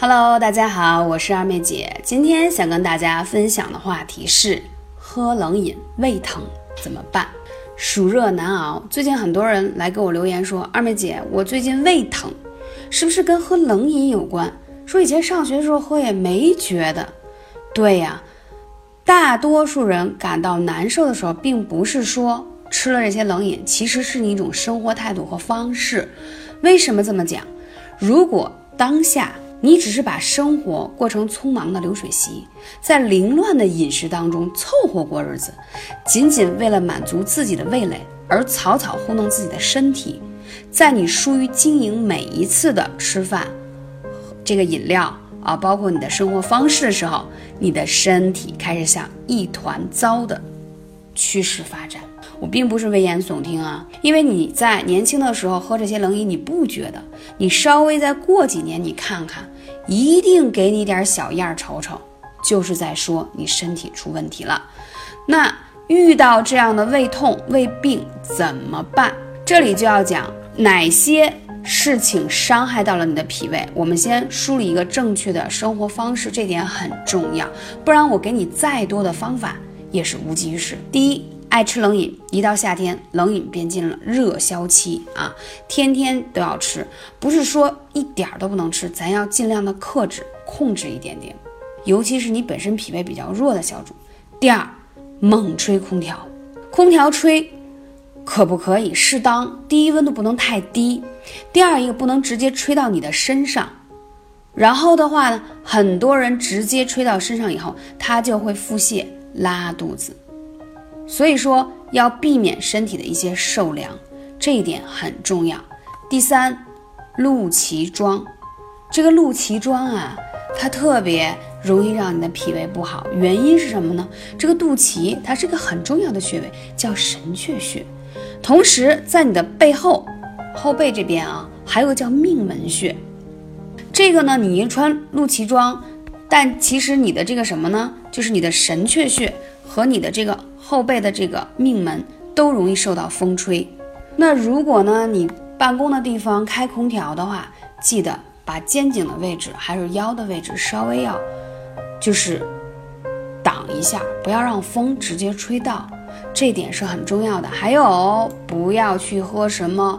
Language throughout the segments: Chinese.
Hello，大家好，我是二妹姐。今天想跟大家分享的话题是喝冷饮胃疼怎么办？暑热难熬，最近很多人来给我留言说，二妹姐，我最近胃疼，是不是跟喝冷饮有关？说以前上学的时候喝也没觉得。对呀，大多数人感到难受的时候，并不是说吃了这些冷饮，其实是一种生活态度和方式。为什么这么讲？如果当下。你只是把生活过成匆忙的流水席，在凌乱的饮食当中凑合过日子，仅仅为了满足自己的味蕾而草草糊弄自己的身体，在你疏于经营每一次的吃饭、这个饮料啊，包括你的生活方式的时候，你的身体开始向一团糟的趋势发展。我并不是危言耸听啊，因为你在年轻的时候喝这些冷饮，你不觉得？你稍微再过几年，你看看，一定给你点小样瞅瞅，就是在说你身体出问题了。那遇到这样的胃痛、胃病怎么办？这里就要讲哪些事情伤害到了你的脾胃。我们先梳理一个正确的生活方式，这点很重要，不然我给你再多的方法也是无济于事。第一。爱吃冷饮，一到夏天，冷饮便进了热销期啊！天天都要吃，不是说一点儿都不能吃，咱要尽量的克制、控制一点点。尤其是你本身脾胃比较弱的小主。第二，猛吹空调，空调吹可不可以适当？第一，温度不能太低；第二，一个不能直接吹到你的身上。然后的话呢，很多人直接吹到身上以后，他就会腹泻、拉肚子。所以说要避免身体的一些受凉，这一点很重要。第三，露脐装，这个露脐装啊，它特别容易让你的脾胃不好。原因是什么呢？这个肚脐它是个很重要的穴位，叫神阙穴。同时在你的背后后背这边啊，还有个叫命门穴。这个呢，你一穿露脐装，但其实你的这个什么呢？就是你的神阙穴和你的这个。后背的这个命门都容易受到风吹，那如果呢你办公的地方开空调的话，记得把肩颈的位置还是腰的位置稍微要就是挡一下，不要让风直接吹到，这点是很重要的。还有不要去喝什么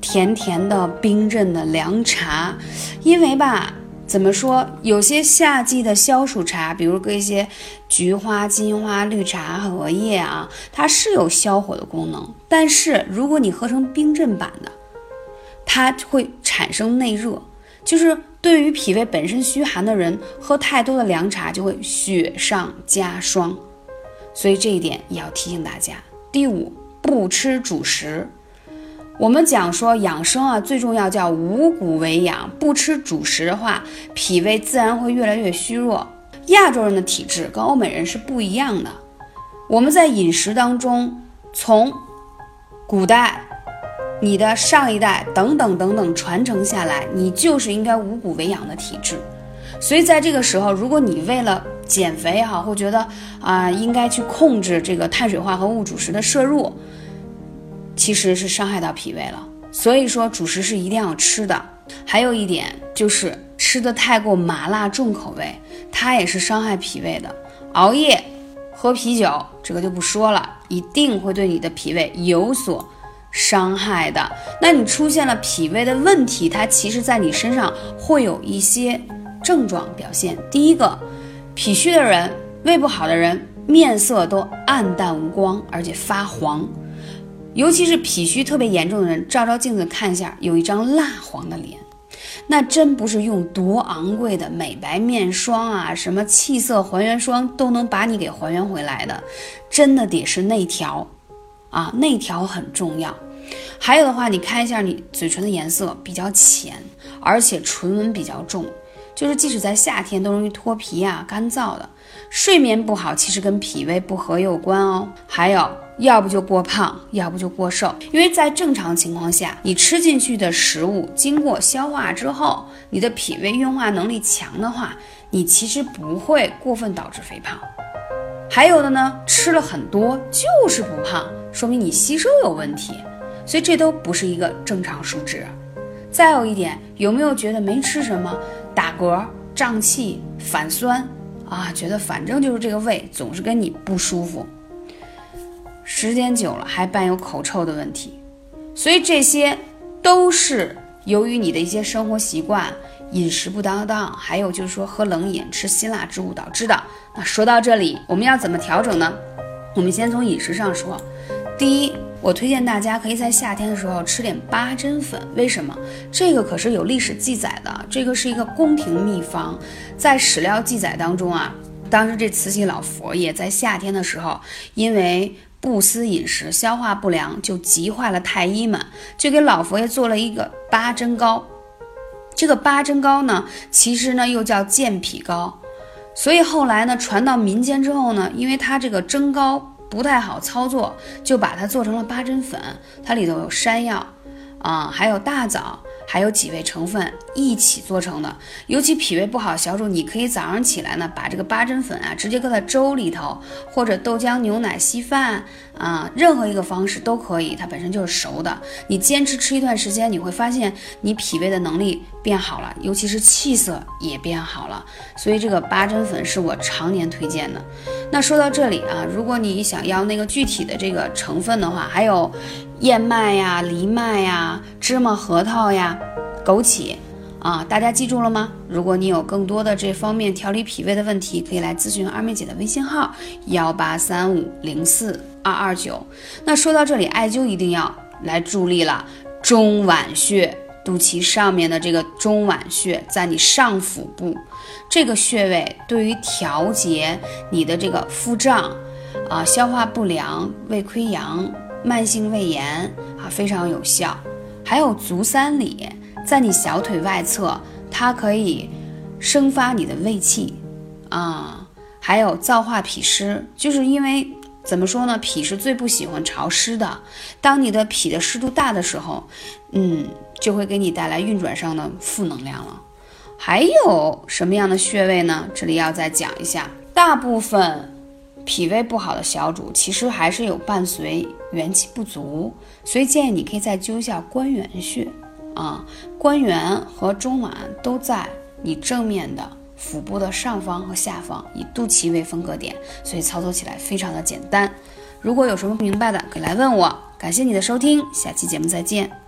甜甜的冰镇的凉茶，因为吧。怎么说？有些夏季的消暑茶，比如搁一些菊花、金花、绿茶、荷叶啊，它是有消火的功能。但是如果你喝成冰镇版的，它会产生内热，就是对于脾胃本身虚寒的人，喝太多的凉茶就会雪上加霜。所以这一点也要提醒大家。第五，不吃主食。我们讲说养生啊，最重要叫五谷为养。不吃主食的话，脾胃自然会越来越虚弱。亚洲人的体质跟欧美人是不一样的。我们在饮食当中，从古代、你的上一代等等等等传承下来，你就是应该五谷为养的体质。所以在这个时候，如果你为了减肥也好，或觉得啊应该去控制这个碳水化合物主食的摄入。其实是伤害到脾胃了，所以说主食是一定要吃的。还有一点就是吃的太过麻辣重口味，它也是伤害脾胃的。熬夜、喝啤酒，这个就不说了，一定会对你的脾胃有所伤害的。那你出现了脾胃的问题，它其实在你身上会有一些症状表现。第一个，脾虚的人、胃不好的人，面色都暗淡无光，而且发黄。尤其是脾虚特别严重的人，照照镜子看一下，有一张蜡黄的脸，那真不是用多昂贵的美白面霜啊，什么气色还原霜都能把你给还原回来的，真的得是内调。啊，内调很重要。还有的话，你看一下你嘴唇的颜色比较浅，而且唇纹比较重，就是即使在夏天都容易脱皮啊，干燥的。睡眠不好，其实跟脾胃不和有关哦。还有。要不就过胖，要不就过瘦。因为在正常情况下，你吃进去的食物经过消化之后，你的脾胃运化能力强的话，你其实不会过分导致肥胖。还有的呢，吃了很多就是不胖，说明你吸收有问题。所以这都不是一个正常数值。再有一点，有没有觉得没吃什么，打嗝、胀气、反酸啊？觉得反正就是这个胃总是跟你不舒服，时间久了还伴有口臭的问题，所以这些都是由于你的一些生活习惯、饮食不当当，还有就是说喝冷饮、吃辛辣之物导致的。那说到这里，我们要怎么调整呢？我们先从饮食上说，第一。我推荐大家可以在夏天的时候吃点八珍粉，为什么？这个可是有历史记载的，这个是一个宫廷秘方，在史料记载当中啊，当时这慈禧老佛爷在夏天的时候，因为不思饮食，消化不良，就急坏了太医们，就给老佛爷做了一个八珍糕。这个八珍糕呢，其实呢又叫健脾膏，所以后来呢传到民间之后呢，因为它这个蒸糕。不太好操作，就把它做成了八珍粉，它里头有山药，啊，还有大枣。还有几味成分一起做成的，尤其脾胃不好小主，你可以早上起来呢，把这个八珍粉啊，直接搁在粥里头，或者豆浆、牛奶稀饭啊，任何一个方式都可以，它本身就是熟的。你坚持吃一段时间，你会发现你脾胃的能力变好了，尤其是气色也变好了。所以这个八珍粉是我常年推荐的。那说到这里啊，如果你想要那个具体的这个成分的话，还有。燕麦呀、藜麦呀、芝麻、核桃呀、枸杞啊，大家记住了吗？如果你有更多的这方面调理脾胃的问题，可以来咨询二妹姐的微信号幺八三五零四二二九。那说到这里，艾灸一定要来助力了。中脘穴，肚脐上面的这个中脘穴，在你上腹部这个穴位，对于调节你的这个腹胀啊、消化不良、胃溃疡。慢性胃炎啊，非常有效。还有足三里，在你小腿外侧，它可以生发你的胃气啊。还有燥化脾湿，就是因为怎么说呢？脾是最不喜欢潮湿的。当你的脾的湿度大的时候，嗯，就会给你带来运转上的负能量了。还有什么样的穴位呢？这里要再讲一下，大部分。脾胃不好的小主，其实还是有伴随元气不足，所以建议你可以再灸一下关元穴啊。关元和中脘都在你正面的腹部的上方和下方，以肚脐为分割点，所以操作起来非常的简单。如果有什么不明白的，可以来问我。感谢你的收听，下期节目再见。